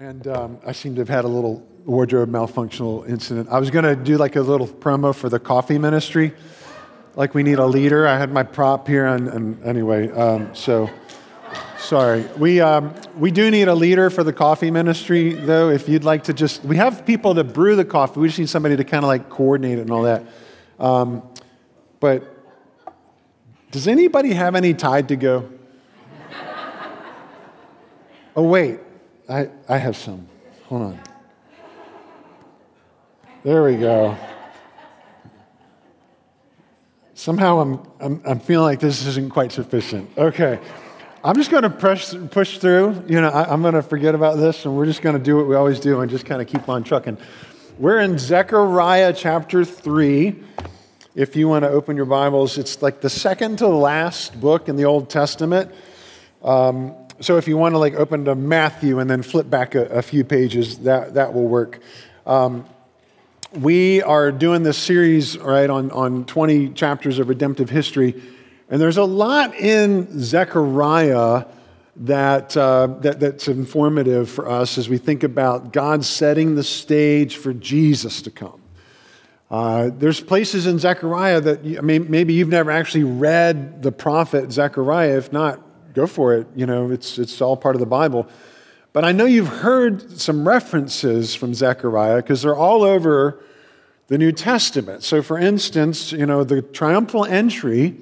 And um, I seem to have had a little wardrobe malfunctional incident. I was going to do like a little promo for the coffee ministry. Like we need a leader. I had my prop here, and, and anyway, um, so sorry. We, um, we do need a leader for the coffee ministry, though. If you'd like to just, we have people to brew the coffee. We just need somebody to kind of like coordinate it and all that. Um, but does anybody have any Tide to go? Oh, wait. I, I have some. Hold on. There we go. Somehow I'm, I'm, I'm feeling like this isn't quite sufficient. Okay. I'm just going to push, push through. You know, I, am going to forget about this and we're just going to do what we always do and just kind of keep on trucking. We're in Zechariah chapter 3. If you want to open your Bibles, it's like the second to last book in the Old Testament. Um, so if you want to like open to Matthew and then flip back a, a few pages, that, that will work. Um, we are doing this series, right, on, on 20 chapters of redemptive history. And there's a lot in Zechariah that, uh, that, that's informative for us as we think about God setting the stage for Jesus to come. Uh, there's places in Zechariah that I mean, maybe you've never actually read the prophet Zechariah. If not, go for it. You know, it's, it's all part of the Bible. But I know you've heard some references from Zechariah because they're all over the New Testament. So, for instance, you know, the triumphal entry,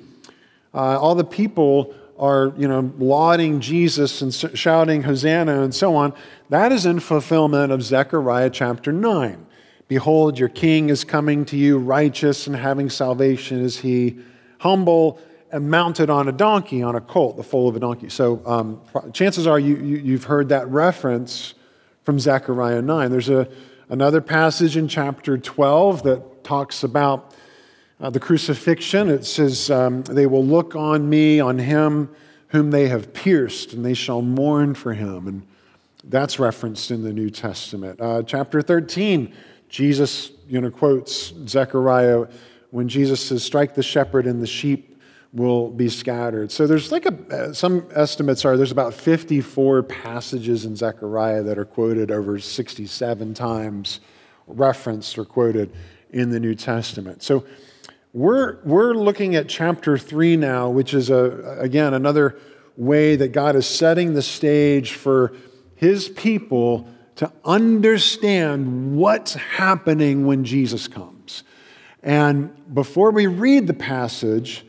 uh, all the people are, you know, lauding Jesus and shouting Hosanna and so on. That is in fulfillment of Zechariah chapter 9. Behold, your king is coming to you, righteous and having salvation is he, humble mounted on a donkey, on a colt, the foal of a donkey. So um, chances are you, you, have heard that reference from Zechariah 9. There's a, another passage in chapter 12 that talks about uh, the crucifixion. It says, um, They will look on me, on him whom they have pierced, and they shall mourn for him. And that's referenced in the New Testament. Uh, chapter 13, Jesus you know, quotes Zechariah when Jesus says, Strike the shepherd and the sheep will be scattered. So there's like a, uh, some estimates are there's about 54 passages in Zechariah that are quoted over 67 times, referenced or quoted in the New Testament. So we're, we're looking at chapter 3 now, which is, a, again, another way that God is setting the stage for his people to understand what's happening when Jesus comes. And before we read the passage,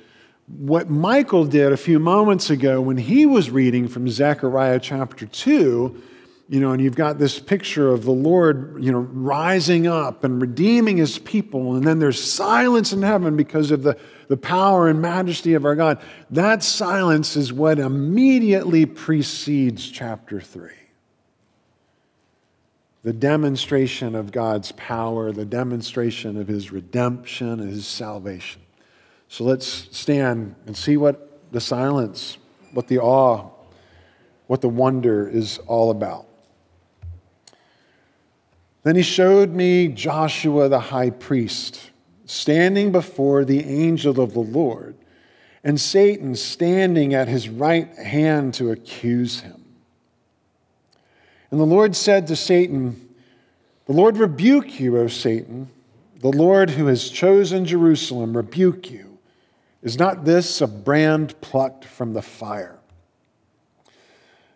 what Michael did a few moments ago when he was reading from Zechariah chapter 2, you know, and you've got this picture of the Lord, you know, rising up and redeeming his people, and then there's silence in heaven because of the, the power and majesty of our God. That silence is what immediately precedes chapter 3. The demonstration of God's power, the demonstration of his redemption, his salvation. So let's stand and see what the silence, what the awe, what the wonder is all about. Then he showed me Joshua the high priest standing before the angel of the Lord, and Satan standing at his right hand to accuse him. And the Lord said to Satan, The Lord rebuke you, O Satan. The Lord who has chosen Jerusalem rebuke you. Is not this a brand plucked from the fire?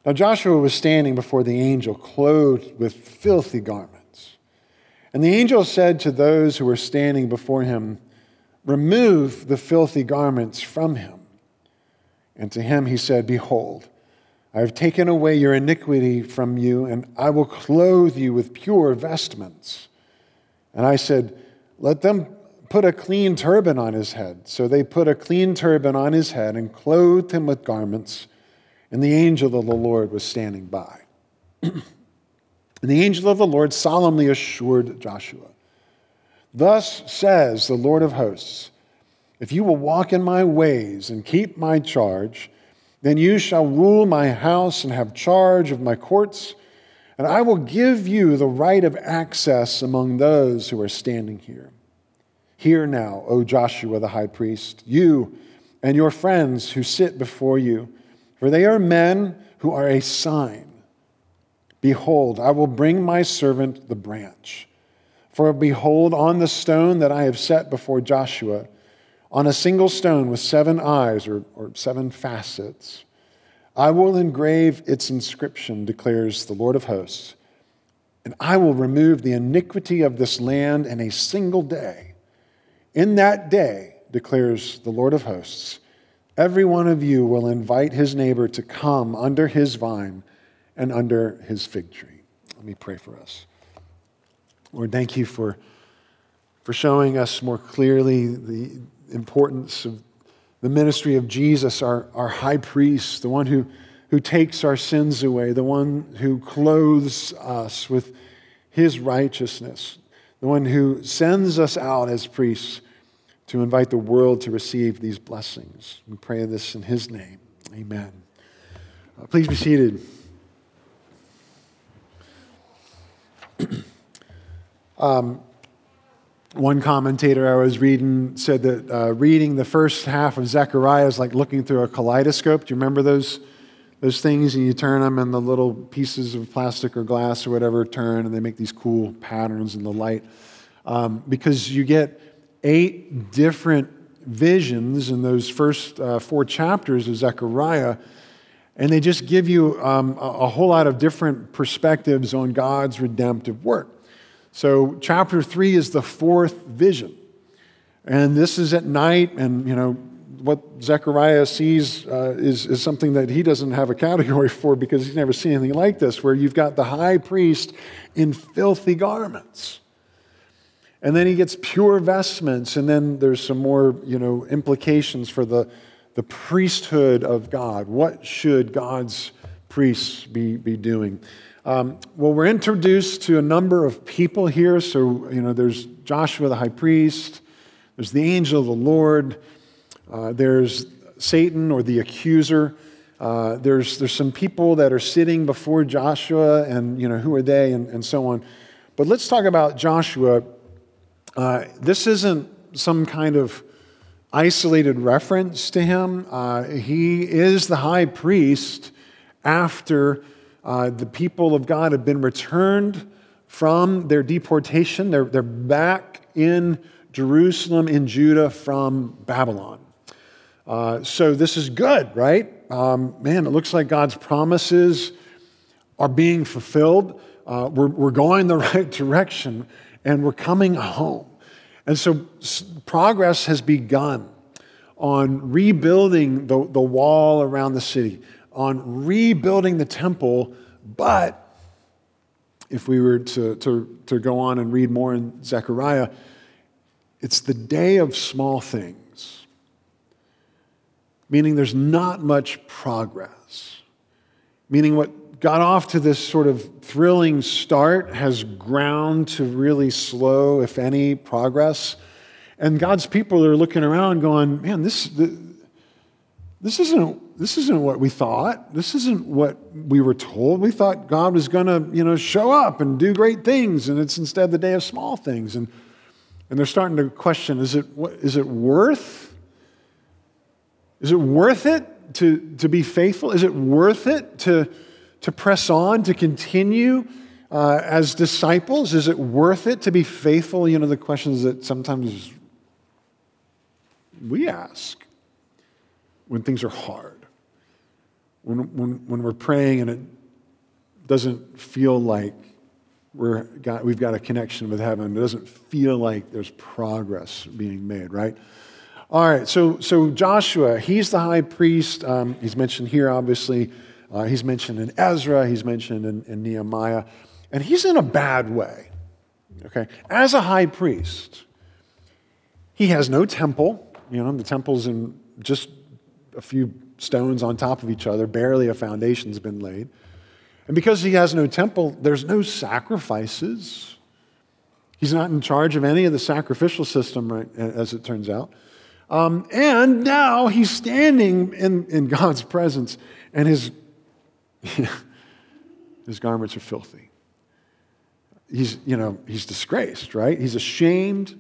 Now Joshua was standing before the angel, clothed with filthy garments. And the angel said to those who were standing before him, Remove the filthy garments from him. And to him he said, Behold, I have taken away your iniquity from you, and I will clothe you with pure vestments. And I said, Let them put a clean turban on his head. So they put a clean turban on his head and clothed him with garments, and the angel of the Lord was standing by. and the angel of the Lord solemnly assured Joshua Thus says the Lord of hosts, if you will walk in my ways and keep my charge, then you shall rule my house and have charge of my courts, and I will give you the right of access among those who are standing here. Hear now, O Joshua the high priest, you and your friends who sit before you, for they are men who are a sign. Behold, I will bring my servant the branch. For behold, on the stone that I have set before Joshua, on a single stone with seven eyes or, or seven facets, I will engrave its inscription, declares the Lord of hosts, and I will remove the iniquity of this land in a single day. In that day, declares the Lord of hosts, every one of you will invite his neighbor to come under his vine and under his fig tree. Let me pray for us. Lord, thank you for, for showing us more clearly the importance of the ministry of Jesus, our, our high priest, the one who, who takes our sins away, the one who clothes us with his righteousness, the one who sends us out as priests to invite the world to receive these blessings. We pray this in his name. Amen. Uh, please be seated. um, one commentator I was reading said that uh, reading the first half of Zechariah is like looking through a kaleidoscope. Do you remember those, those things? And you turn them, and the little pieces of plastic or glass or whatever turn, and they make these cool patterns in the light. Um, because you get eight different visions in those first uh, four chapters of Zechariah, and they just give you um, a, a whole lot of different perspectives on God's redemptive work. So, chapter three is the fourth vision. And this is at night, and you know, what Zechariah sees uh, is, is something that he doesn't have a category for because he's never seen anything like this, where you've got the high priest in filthy garments. And then he gets pure vestments, and then there's some more, you know, implications for the, the priesthood of God. What should God's priests be, be doing? Um, well, we're introduced to a number of people here. So, you know, there's Joshua the high priest, there's the angel of the Lord, uh, there's Satan or the accuser. Uh, there's, there's some people that are sitting before Joshua, and, you know, who are they, and, and so on. But let's talk about Joshua. Uh, this isn't some kind of isolated reference to him. Uh, he is the high priest after uh, the people of God have been returned from their deportation. They're, they're back in Jerusalem, in Judah from Babylon. Uh, so this is good, right? Um, man, it looks like God's promises are being fulfilled. Uh, we're, we're going the right direction and we're coming home. And so progress has begun on rebuilding the, the wall around the city, on rebuilding the temple, but if we were to, to, to go on and read more in Zechariah, it's the day of small things, meaning there's not much progress. Meaning, what got off to this sort of thrilling start has ground to really slow, if any, progress. And God's people are looking around going, man, this, this isn't, this isn't what we thought. This isn't what we were told. We thought God was going to, you know, show up and do great things, and it's instead the day of small things. And, and they're starting to question, is it, is it worth, is it worth it to, to be faithful? Is it worth it to, to press on, to continue uh, as disciples? Is it worth it to be faithful? You know, the questions that sometimes we ask when things are hard, when, when, when we're praying and it doesn't feel like we're got, we've got a connection with heaven, it doesn't feel like there's progress being made, right? All right, so, so Joshua, he's the high priest. Um, he's mentioned here, obviously. Uh, he's mentioned in Ezra, he's mentioned in, in Nehemiah, and he's in a bad way. Okay? As a high priest, he has no temple. You know, the temple's in just a few stones on top of each other, barely a foundation's been laid. And because he has no temple, there's no sacrifices. He's not in charge of any of the sacrificial system, right, as it turns out. Um, and now he's standing in, in God's presence, and his, his garments are filthy. He's, you know, he's disgraced, right? He's ashamed.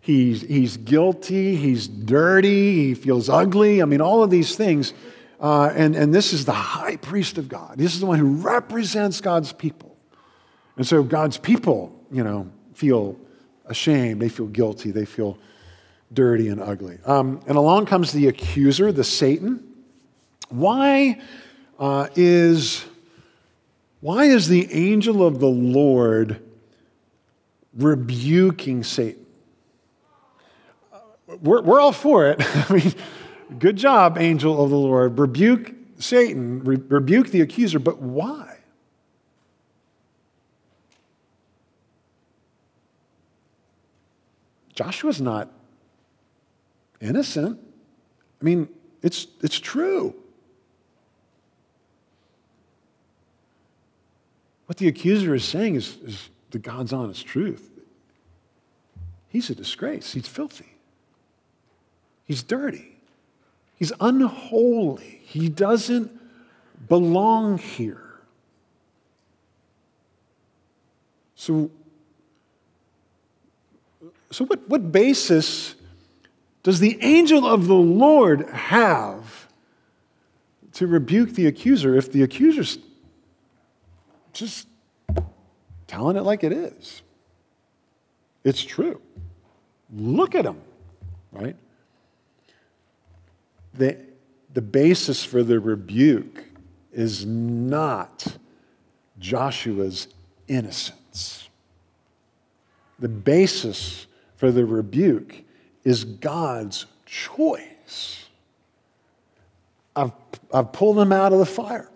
He's, he's guilty, he's dirty, he feels ugly. I mean, all of these things Uh, and, and this is the high priest of God. This is the one who represents God's people. And so God's people, you know, feel ashamed, they feel guilty, they feel dirty and ugly. Um, and along comes the accuser, the Satan. Why uh, is why is the angel of the Lord rebuking Satan? We're, we're all for it. I mean, good job, angel of the Lord. Rebuke Satan, re- rebuke the accuser, but why? Joshua's not innocent. I mean, it's, it's true. What the accuser is saying is, is the God's honest truth. He's a disgrace. He's filthy. He's dirty. He's unholy. He doesn't belong here. So, so what, what basis does the angel of the Lord have to rebuke the accuser if the accuser's just telling it like it is. It's true. Look at him, right? The, the basis for the rebuke is not Joshua's innocence. The basis for the rebuke is God's choice. I've, I've pulled them out of the fire.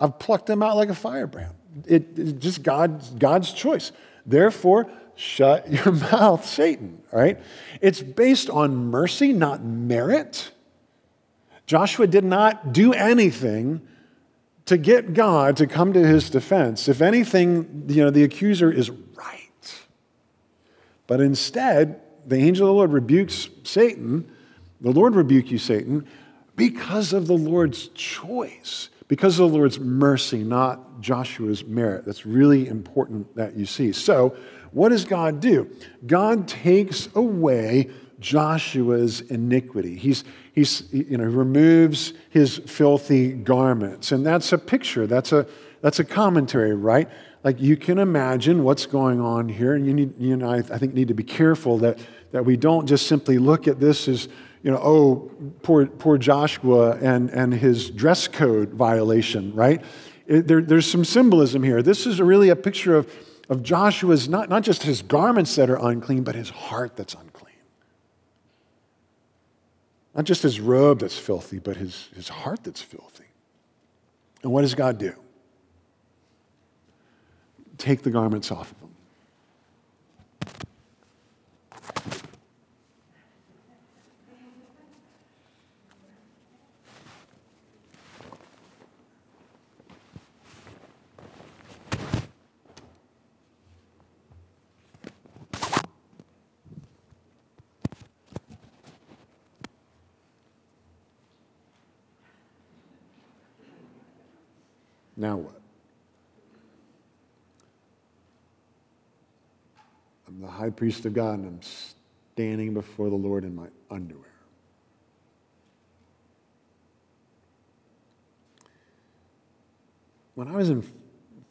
I've plucked them out like a firebrand. It, it's just God's, God's choice. Therefore, shut your mouth, Satan, right? It's based on mercy, not merit. Joshua did not do anything to get God to come to his defense. If anything, you know, the accuser is right. But instead, the angel of the Lord rebukes Satan. The Lord rebuke you, Satan, because of the Lord's choice because of the Lord's mercy, not Joshua's merit. That's really important that you see. So, what does God do? God takes away Joshua's iniquity. He's, he's, you know, removes his filthy garments. And that's a picture, that's a, that's a commentary, right? Like you can imagine what's going on here. And you, need, you know, I, I think need to be careful that, that we don't just simply look at this as you know, oh, poor, poor Joshua and, and his dress code violation, right? It, there, there's some symbolism here. This is really a picture of, of Joshua's, not, not just his garments that are unclean, but his heart that's unclean. Not just his robe that's filthy, but his, his heart that's filthy. And what does God do? Take the garments off of them. Now what? I'm the high priest of God and I'm standing before the Lord in my underwear. When I was in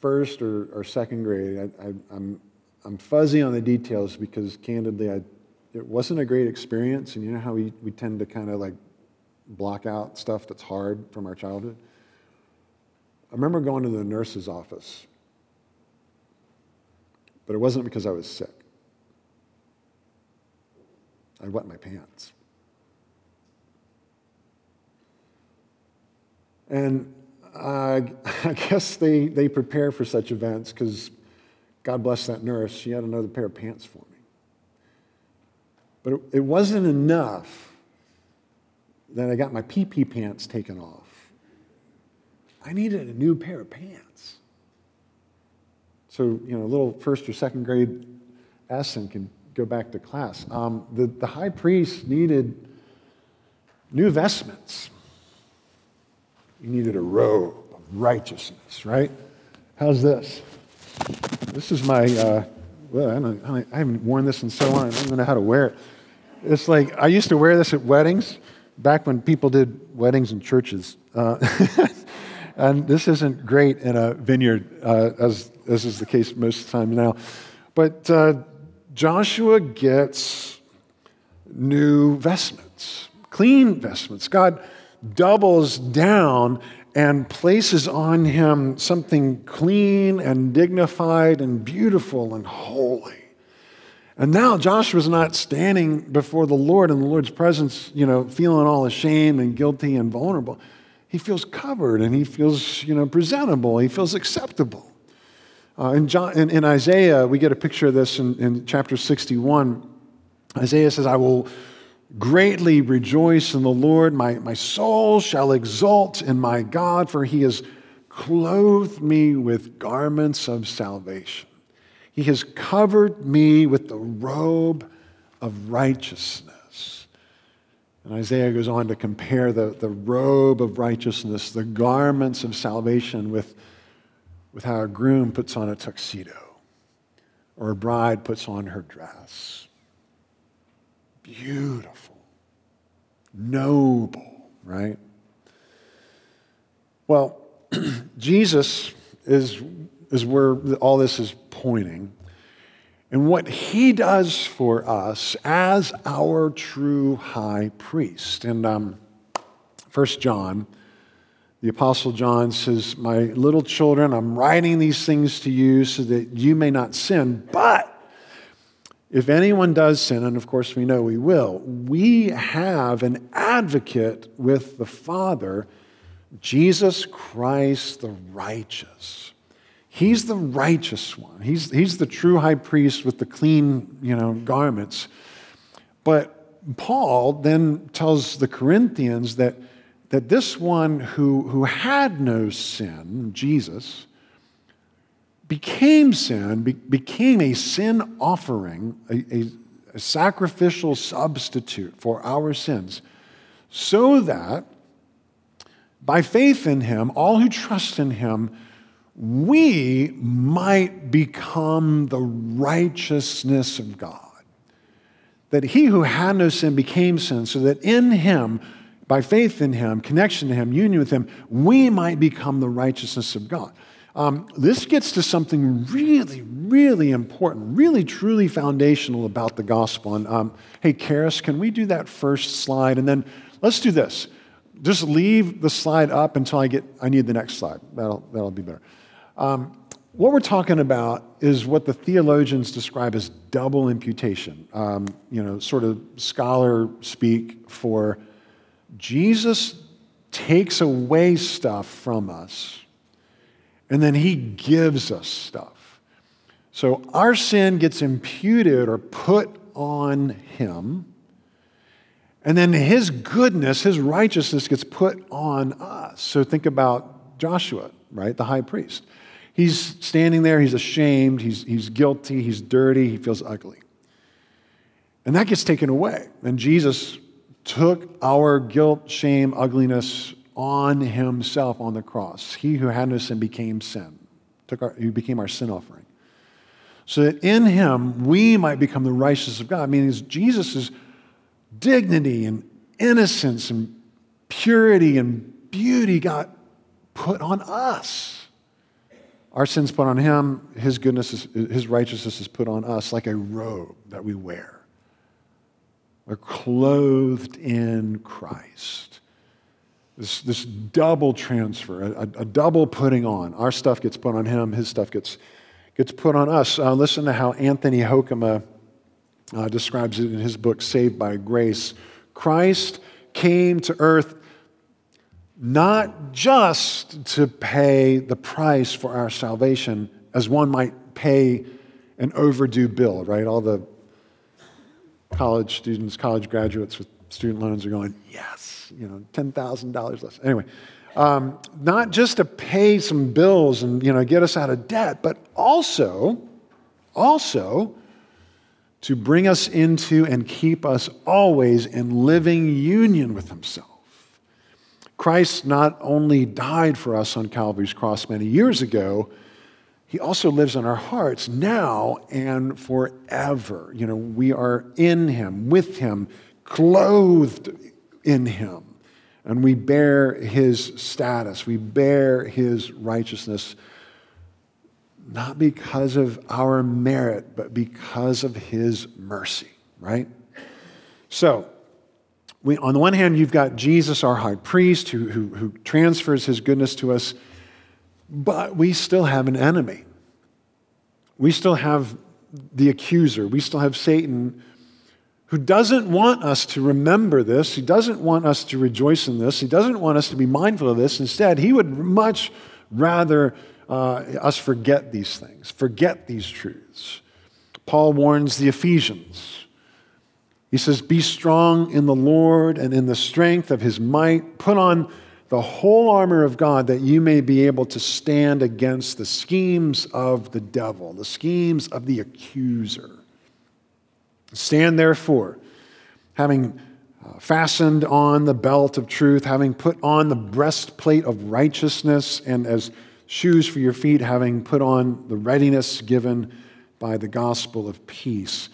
first or, or second grade, I, am I'm, I'm fuzzy on the details because candidly, I, it wasn't a great experience. And you know how we, we tend to kind of like block out stuff that's hard from our childhood? I remember going to the nurse's office, but it wasn't because I was sick. I wet my pants. And uh, I guess they, they prepare for such events because God bless that nurse, she had another pair of pants for me. But it, it wasn't enough that I got my pee pee pants taken off. I needed a new pair of pants. So, you know, a little first or second grade Essen can go back to class. Um, the, the high priest needed new vestments. He needed a robe of righteousness, right? How's this? This is my, uh, well, I, don't, I haven't worn this in so long, I don't even know how to wear it. It's like, I used to wear this at weddings back when people did weddings in churches. Uh, and this isn't great in a vineyard, uh, as, as is the case most of the time now. But uh, Joshua gets new vestments, clean vestments. God doubles down and places on him something clean and dignified and beautiful and holy. And now Joshua's not standing before the Lord in the Lord's presence, you know, feeling all ashamed and guilty and vulnerable. He feels covered and he feels, you know, presentable. He feels acceptable. Uh, in, John, in, in, Isaiah, we get a picture of this in, in chapter 61. Isaiah says, I will greatly rejoice in the Lord. My, my soul shall exult in my God, for he has clothed me with garments of salvation. He has covered me with the robe of righteousness. And Isaiah goes on to compare the, the robe of righteousness, the garments of salvation, with, with how a groom puts on a tuxedo or a bride puts on her dress. Beautiful, noble, right? Well, Jesus is, is where all this is pointing. And what he does for us as our true high priest. And um, 1 John, the Apostle John says, My little children, I'm writing these things to you so that you may not sin. But if anyone does sin, and of course we know we will, we have an advocate with the Father, Jesus Christ the righteous. He's the righteous one. He's, he's the true high priest with the clean, you know, garments. But Paul then tells the Corinthians that, that this one who, who had no sin, Jesus, became sin, be, became a sin offering, a, a, a sacrificial substitute for our sins, so that by faith in him, all who trust in him we might become the righteousness of God. That he who had no sin became sin, so that in him, by faith in him, connection to him, union with him, we might become the righteousness of God. Um, this gets to something really, really important, really, truly foundational about the gospel. And um, hey, Karis, can we do that first slide? And then let's do this. Just leave the slide up until I get. I need the next slide. That'll that'll be better. Um, what we're talking about is what the theologians describe as double imputation. Um, you know, sort of scholar speak for Jesus takes away stuff from us, and then he gives us stuff. So our sin gets imputed or put on him, and then his goodness, his righteousness gets put on us. So think about Joshua, right? The high priest. He's standing there, he's ashamed, he's, he's guilty, he's dirty, he feels ugly. And that gets taken away. And Jesus took our guilt, shame, ugliness on himself on the cross. He who had no sin became sin, took our, he became our sin offering. So that in him we might become the righteousness of God, meaning Jesus' dignity and innocence and purity and beauty got put on us. Our sins put on him, his goodness, is, his righteousness is put on us like a robe that we wear. We're clothed in Christ. This, this double transfer, a, a, double putting on. Our stuff gets put on him, his stuff gets, gets put on us. Uh, listen to how Anthony Hoekema uh, describes it in his book, Saved by Grace. Christ came to earth not just to pay the price for our salvation as one might pay an overdue bill, right? All the college students, college graduates with student loans are going, yes, you know, $10,000 less. Anyway, um, not just to pay some bills and, you know, get us out of debt, but also, also to bring us into and keep us always in living union with himself. Christ not only died for us on Calvary's cross many years ago, he also lives in our hearts now and forever. You know, we are in him, with him, clothed in him. And we bear his status, we bear his righteousness, not because of our merit, but because of his mercy, right? So, we, on the one hand, you've got Jesus, our high priest, who, who, who transfers his goodness to us, but we still have an enemy. We still have the accuser. We still have Satan who doesn't want us to remember this. He doesn't want us to rejoice in this. He doesn't want us to be mindful of this. Instead, he would much rather uh, us forget these things, forget these truths. Paul warns the Ephesians. He says, Be strong in the Lord and in the strength of his might. Put on the whole armor of God that you may be able to stand against the schemes of the devil, the schemes of the accuser. Stand therefore, having uh, fastened on the belt of truth, having put on the breastplate of righteousness, and as shoes for your feet, having put on the readiness given by the gospel of peace.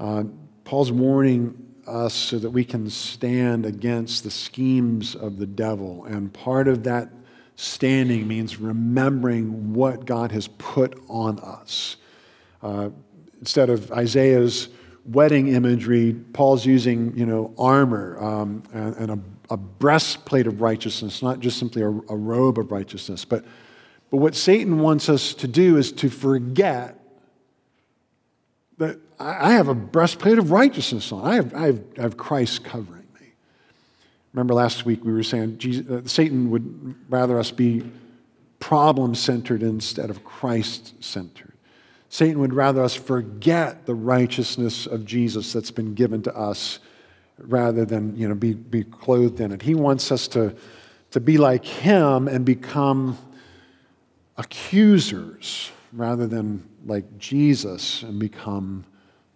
Uh, Paul's warning us so that we can stand against the schemes of the devil. And part of that standing means remembering what God has put on us. Uh, instead of Isaiah's wedding imagery, Paul's using, you know, armor um, and, and a, a, breastplate of righteousness, not just simply a, a robe of righteousness. But, but what Satan wants us to do is to forget that I have a breastplate of righteousness on. I have, I have, I have Christ covering me. Remember last week we were saying Jesus, uh, Satan would rather us be problem centered instead of Christ centered. Satan would rather us forget the righteousness of Jesus that's been given to us rather than you know, be, be clothed in it. He wants us to, to be like him and become accusers rather than like Jesus and become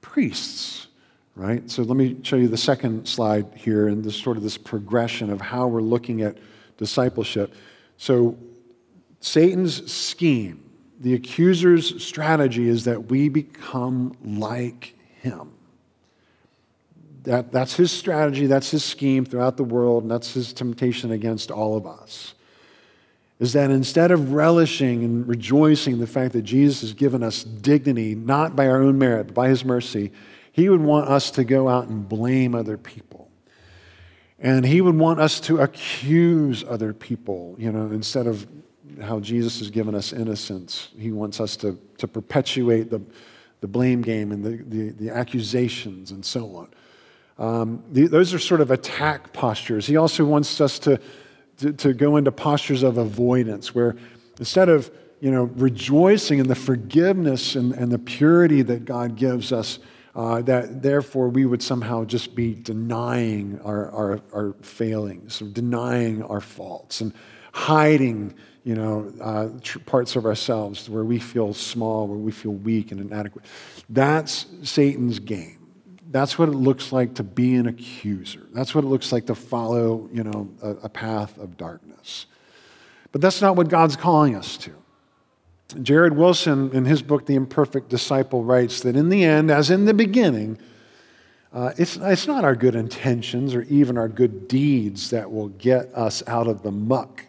priests, right? So let me show you the second slide here and this sort of this progression of how we're looking at discipleship. So Satan's scheme, the accuser's strategy is that we become like him. That, that's his strategy, that's his scheme throughout the world, and that's his temptation against all of us is that instead of relishing and rejoicing in the fact that Jesus has given us dignity, not by our own merit, but by his mercy, he would want us to go out and blame other people. And he would want us to accuse other people, you know, instead of how Jesus has given us innocence. He wants us to, to perpetuate the, the blame game and the, the, the accusations and so on. Um, the, those are sort of attack postures. He also wants us to to, to go into postures of avoidance where instead of you know, rejoicing in the forgiveness and, and the purity that God gives us, uh, that therefore we would somehow just be denying our, our, our failings, denying our faults, and hiding you know, uh, parts of ourselves where we feel small, where we feel weak and inadequate. That's Satan's game. That's what it looks like to be an accuser. That's what it looks like to follow, you know, a, a path of darkness. But that's not what God's calling us to. Jared Wilson, in his book, The Imperfect Disciple, writes that in the end, as in the beginning, uh, it's, it's not our good intentions or even our good deeds that will get us out of the muck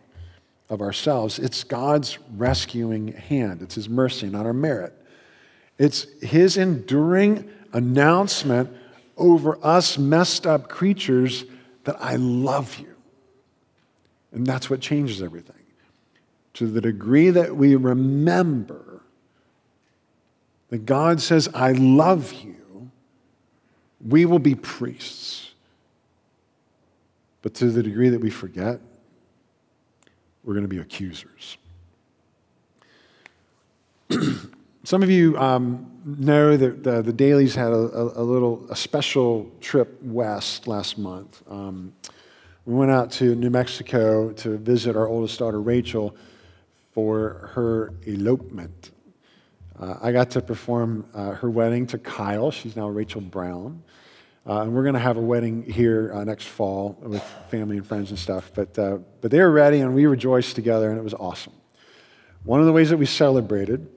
of ourselves. It's God's rescuing hand, it's His mercy, not our merit. It's His enduring announcement over us messed up creatures that I love you. And that's what changes everything. To the degree that we remember that God says, I love you, we will be priests. But to the degree that we forget, we're going to be accusers. Some of you um, know that the, the Dailies had a, a, a, little a special trip west last month. Um, we went out to New Mexico to visit our oldest daughter Rachel for her elopement. Uh, I got to perform uh, her wedding to Kyle. She's now Rachel Brown. Uh, and we're going to have a wedding here uh, next fall with family and friends and stuff. But, uh, but they were ready, and we rejoiced together, and it was awesome. One of the ways that we celebrated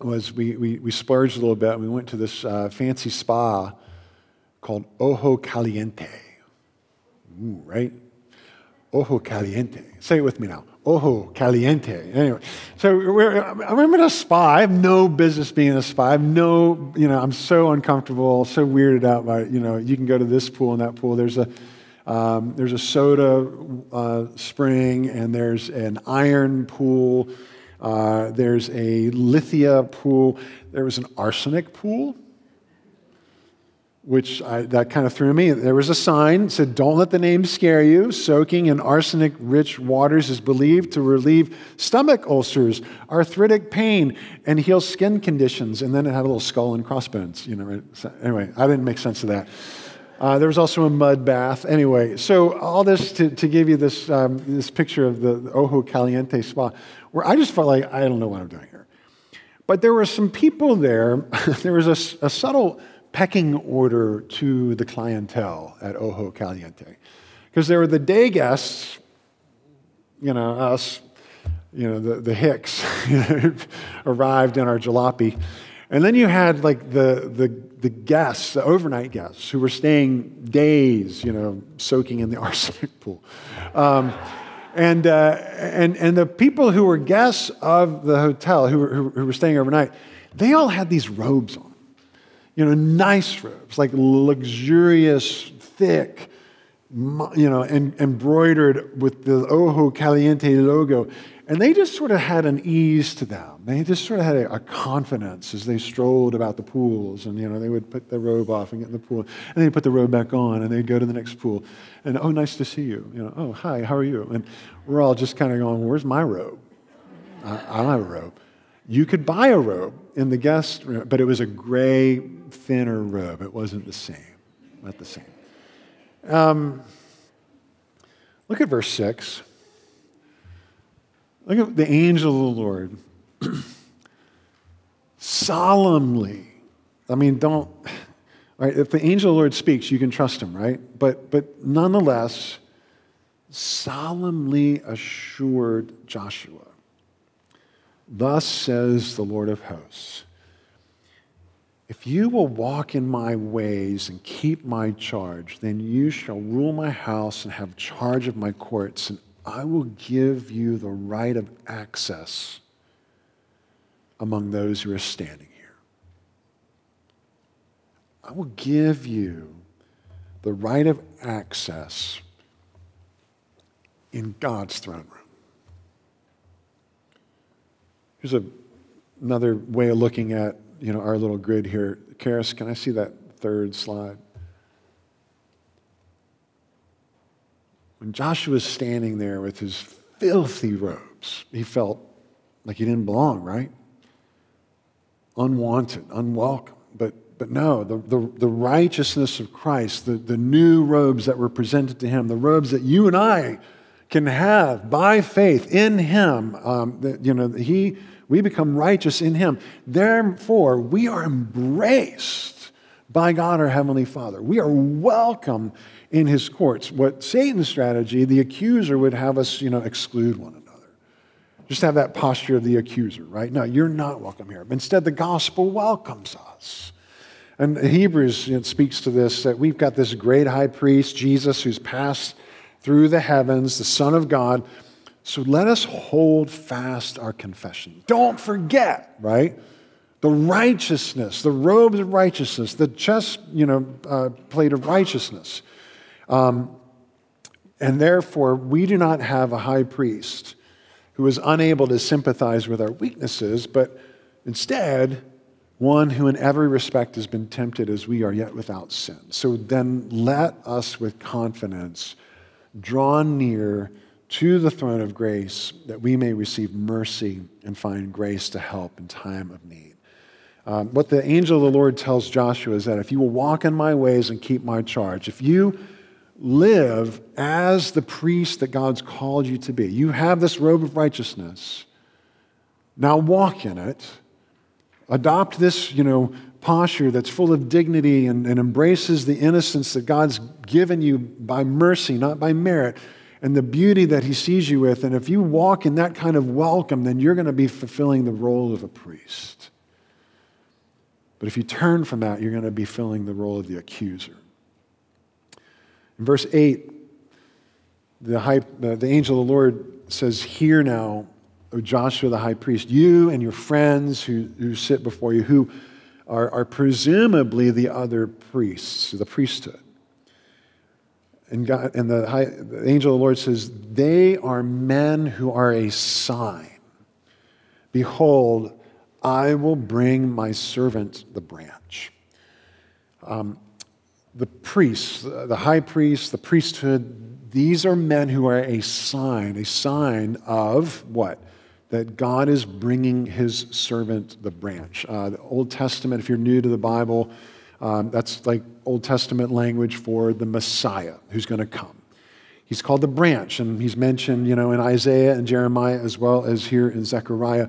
was we, we, we splurged a little bit. We went to this uh, fancy spa called Ojo Caliente. Ooh, right? Ojo caliente. Say it with me now. Ojo caliente. Anyway, so I'm in a spa. I have no business being in a spa. I have no, you know, I'm so uncomfortable, so weirded out by, you know, you can go to this pool and that pool. There's a, um, there's a soda uh, spring and there's an iron pool. Uh, there's a lithia pool. There was an arsenic pool which I, that kind of threw me. There was a sign that said, Don't let the name scare you. Soaking in arsenic rich waters is believed to relieve stomach ulcers, arthritic pain, and heal skin conditions. And then it had a little skull and crossbones. You know, right? so anyway, I didn't make sense of that. Uh, there was also a mud bath. Anyway, so all this to, to give you this, um, this picture of the, the Ojo Caliente spa, where I just felt like I don't know what I'm doing here. But there were some people there. there was a, a subtle pecking order to the clientele at Ojo Caliente. Because there were the day guests, you know, us, you know, the, the Hicks arrived in our jalopy. And then you had like the, the, the guests, the overnight guests, who were staying days, you know, soaking in the arsenic pool. Um, and, uh, and, and the people who were guests of the hotel, who were, who were staying overnight, they all had these robes on you know, nice robes, like luxurious, thick, you know, and embroidered with the Ojo Caliente logo. And they just sort of had an ease to them. They just sort of had a, a, confidence as they strolled about the pools. And, you know, they would put their robe off and get in the pool. And they'd put the robe back on and they'd go to the next pool. And, oh, nice to see you. You know, oh, hi, how are you? And we're all just kind of going, where's my robe? I, I don't have a robe. You could buy a robe in the guest room, but it was a gray, thinner robe. It wasn't the same. Not the same. Um, look at verse 6. Look at the angel of the Lord. Solemnly. I mean, don't, right? If the angel of the Lord speaks, you can trust him, right? But, but nonetheless, solemnly assured Joshua Thus says the Lord of hosts If you will walk in my ways and keep my charge, then you shall rule my house and have charge of my courts, and I will give you the right of access among those who are standing here. I will give you the right of access in God's throne room. Here's a, another way of looking at you know, our little grid here. Karis, can I see that third slide? When Joshua was standing there with his filthy robes, he felt like he didn't belong, right? Unwanted, unwelcome. But, but no, the, the, the righteousness of Christ, the, the new robes that were presented to him, the robes that you and I can have by faith in him, um, that, you know, he we become righteous in Him. Therefore, we are embraced by God our Heavenly Father. We are welcome in His courts. What Satan's strategy, the accuser would have us, you know, exclude one another. Just have that posture of the accuser, right? No, you're not welcome here. Instead, the gospel welcomes us. And Hebrews speaks to this that we've got this great high priest, Jesus, who's passed through the heavens, the Son of God so let us hold fast our confession. Don't forget, right? The righteousness, the robes of righteousness, the chest, you know, uh, plate of righteousness. Um, and therefore, we do not have a high priest who is unable to sympathize with our weaknesses, but instead, one who in every respect has been tempted as we are, yet without sin. So then let us with confidence draw near to the throne of grace that we may receive mercy and find grace to help in time of need. Um, what the angel of the Lord tells Joshua is that if you will walk in my ways and keep my charge, if you live as the priest that God's called you to be, you have this robe of righteousness. Now walk in it. Adopt this, you know, posture that's full of dignity and, and embraces the innocence that God's given you by mercy, not by merit and the beauty that he sees you with. And if you walk in that kind of welcome, then you're going to be fulfilling the role of a priest. But if you turn from that, you're going to be filling the role of the accuser. In verse 8, the, high, the, the angel of the Lord says, Hear now, O Joshua the high priest, you and your friends who, who sit before you, who are, are presumably the other priests, the priesthood. And, God, and the, high, the angel of the Lord says, They are men who are a sign. Behold, I will bring my servant the branch. Um, the priests, the high priest, the priesthood, these are men who are a sign, a sign of what? That God is bringing his servant the branch. Uh, the Old Testament, if you're new to the Bible, um, that's like Old Testament language for the Messiah who's going to come. He's called the branch, and he's mentioned, you know, in Isaiah and Jeremiah as well as here in Zechariah.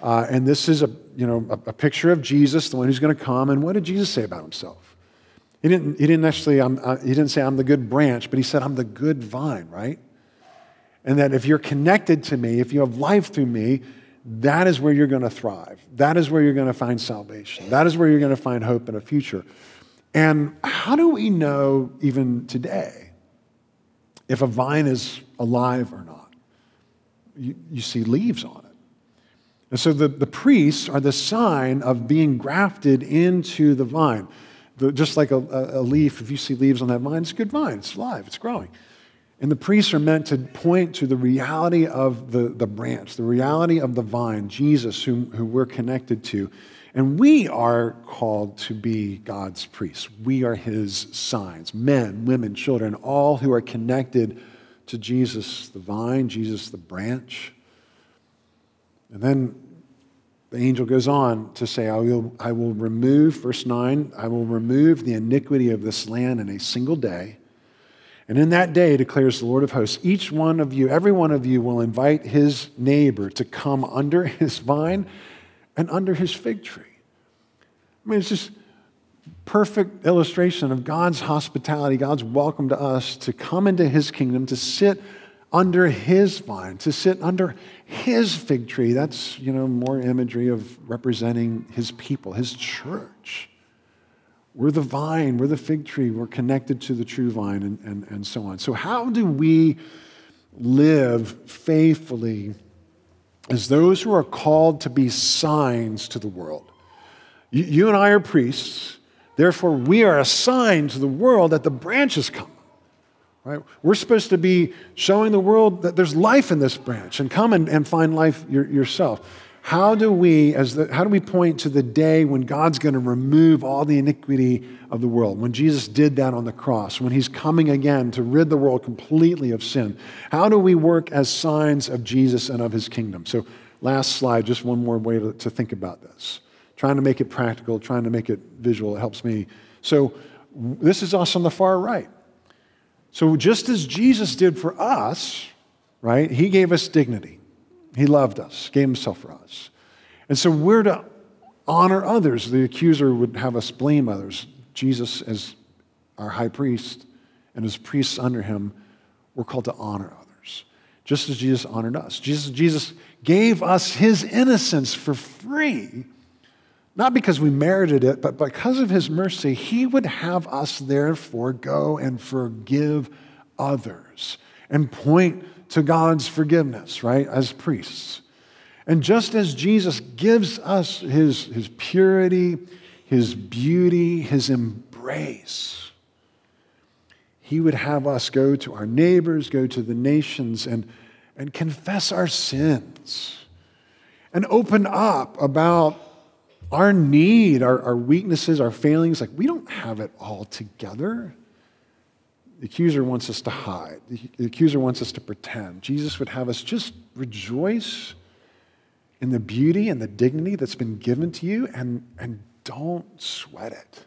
Uh, and this is a, you know, a, a picture of Jesus, the one who's going to come. And what did Jesus say about himself? He didn't, he didn't actually, um, uh, he didn't say, I'm the good branch, but he said, I'm the good vine, right? And that if you're connected to me, if you have life through me, that is where you're going to thrive. That is where you're going to find salvation. That is where you're going to find hope and a future. And how do we know, even today, if a vine is alive or not? You, you see leaves on it. And so the, the priests are the sign of being grafted into the vine. The, just like a, a, leaf, if you see leaves on that vine, it's a good vine, it's alive, it's growing. And the priests are meant to point to the reality of the, the branch, the reality of the vine, Jesus, whom, who we're connected to. And we are called to be God's priests. We are his signs men, women, children, all who are connected to Jesus, the vine, Jesus, the branch. And then the angel goes on to say, I will, I will remove, verse 9, I will remove the iniquity of this land in a single day. And in that day, declares the Lord of hosts, each one of you, every one of you, will invite his neighbor to come under his vine and under his fig tree. I mean, it's just perfect illustration of God's hospitality, God's welcome to us to come into his kingdom, to sit under his vine, to sit under his fig tree. That's, you know, more imagery of representing his people, his church. We're the vine, we're the fig tree, we're connected to the true vine, and, and, and so on. So, how do we live faithfully as those who are called to be signs to the world? You, you and I are priests, therefore, we are a sign to the world that the branches come. Right? We're supposed to be showing the world that there's life in this branch and come and, and find life your, yourself. How do we, as the, how do we point to the day when God's going to remove all the iniquity of the world? When Jesus did that on the cross, when he's coming again to rid the world completely of sin. How do we work as signs of Jesus and of his kingdom? So, last slide, just one more way to, to think about this. Trying to make it practical, trying to make it visual, it helps me. So, this is us on the far right. So, just as Jesus did for us, right, he gave us dignity. He loved us, gave himself for us. And so, we're to honor others. The accuser would have us blame others. Jesus, as our high priest and as priests under him, we're called to honor others, just as Jesus honored us. Jesus, Jesus gave us his innocence for free not because we merited it, but because of his mercy, he would have us therefore go and forgive others and point to God's forgiveness, right, as priests. And just as Jesus gives us his, his purity, his beauty, his embrace, he would have us go to our neighbors, go to the nations, and, and confess our sins and open up about our need, our, our weaknesses, our failings, like we don't have it all together. The accuser wants us to hide. The accuser wants us to pretend. Jesus would have us just rejoice in the beauty and the dignity that's been given to you and, and don't sweat it.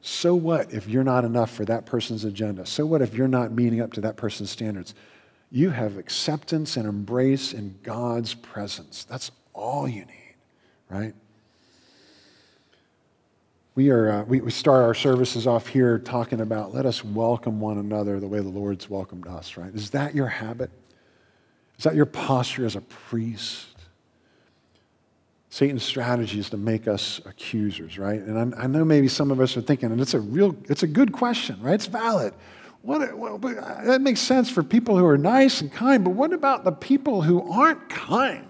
So what if you're not enough for that person's agenda? So what if you're not meeting up to that person's standards? You have acceptance and embrace in God's presence. That's all you need, right? We, are, uh, we, we start our services off here talking about let us welcome one another the way the Lord's welcomed us, right? Is that your habit? Is that your posture as a priest? Satan's strategy is to make us accusers, right? And I, I know maybe some of us are thinking, and it's a real, it's a good question, right? It's valid. what, well, that makes sense for people who are nice and kind, but what about the people who aren't kind?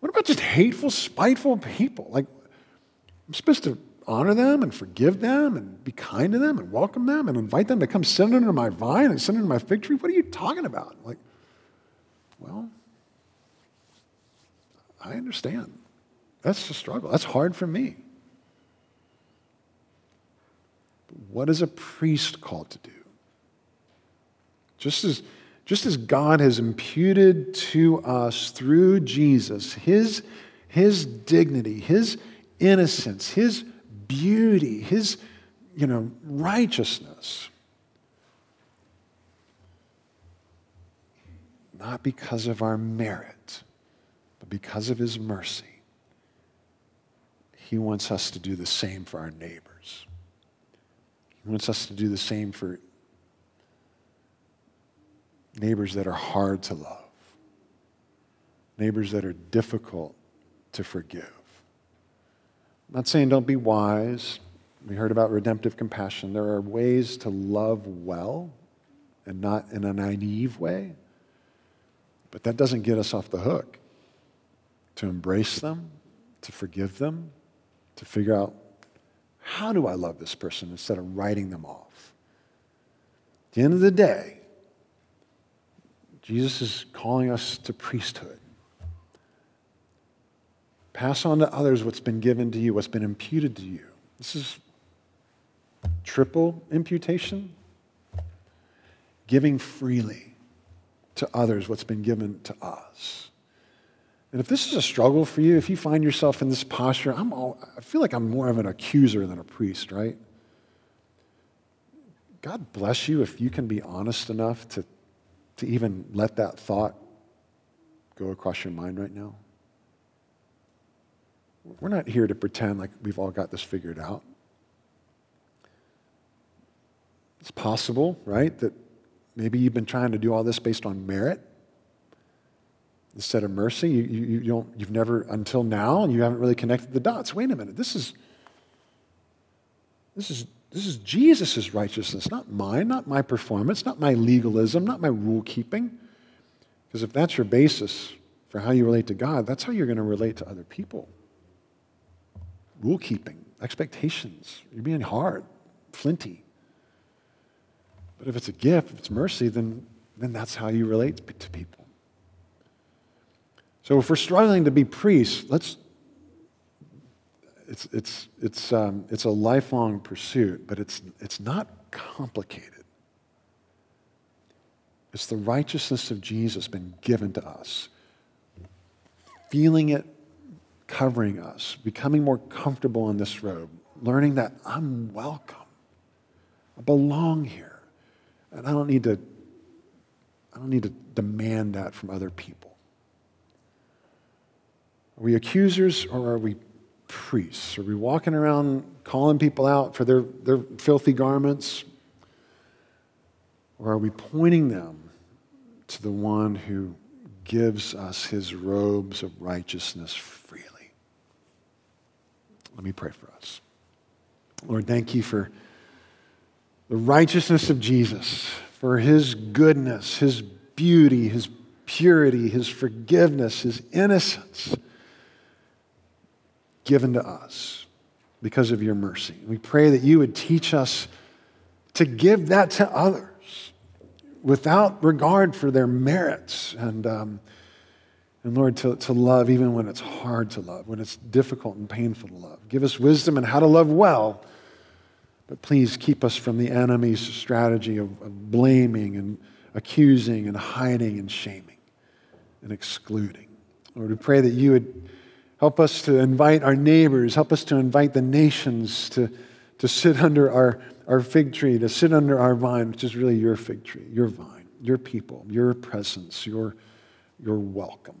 What about just hateful, spiteful people? Like, I'm supposed to honor them and forgive them and be kind to them and welcome them and invite them to come sit under my vine and sit under my fig tree? What are you talking about? Like, well, I understand. That's the struggle. That's hard for me. But what is a priest called to do? Just as, just as God has imputed to us through Jesus his, his dignity, his innocence, his beauty, his you know, righteousness. Not because of our merit, but because of his mercy. He wants us to do the same for our neighbors. He wants us to do the same for neighbors that are hard to love, neighbors that are difficult to forgive. I'm not saying don't be wise. We heard about redemptive compassion. There are ways to love well and not in a naive way, but that doesn't get us off the hook. To embrace them, to forgive them, to figure out how do I love this person instead of writing them off. At the end of the day, Jesus is calling us to priesthood. Pass on to others what's been given to you, what's been imputed to you. This is triple imputation. Giving freely to others what's been given to us. And if this is a struggle for you, if you find yourself in this posture, I'm all, I feel like I'm more of an accuser than a priest, right? God bless you if you can be honest enough to to even let that thought go across your mind right now? We're not here to pretend like we've all got this figured out. It's possible, right, that maybe you've been trying to do all this based on merit instead of mercy. You, you, you don't, you've never, until now, you haven't really connected the dots. Wait a minute, this is, this is this is Jesus' righteousness, not mine, not my performance, not my legalism, not my rule keeping. Because if that's your basis for how you relate to God, that's how you're going to relate to other people. Rule keeping, expectations, you're being hard, flinty. But if it's a gift, if it's mercy, then, then that's how you relate to people. So if we're struggling to be priests, let's it's, it's, it's, um, it's a lifelong pursuit, but it's, it's not complicated. It's the righteousness of Jesus been given to us. Feeling it covering us, becoming more comfortable in this robe, learning that I'm welcome. I belong here. And I don't need to I don't need to demand that from other people. Are we accusers or are we priests? Are we walking around calling people out for their, their filthy garments? Or are we pointing them to the one who gives us his robes of righteousness freely? Let me pray for us. Lord, thank you for the righteousness of Jesus, for his goodness, his beauty, his purity, his forgiveness, his innocence given to us because of your mercy. We pray that you would teach us to give that to others without regard for their merits. And, um, and Lord, to, to love even when it's hard to love, when it's difficult and painful to love. Give us wisdom in how to love well, but please keep us from the enemy's strategy of, of blaming and accusing and hiding and shaming and excluding. Lord, we pray that you would Help us to invite our neighbors. Help us to invite the nations to, to sit under our, our fig tree, to sit under our vine, which is really your fig tree, your vine, your people, your presence, your, your welcome.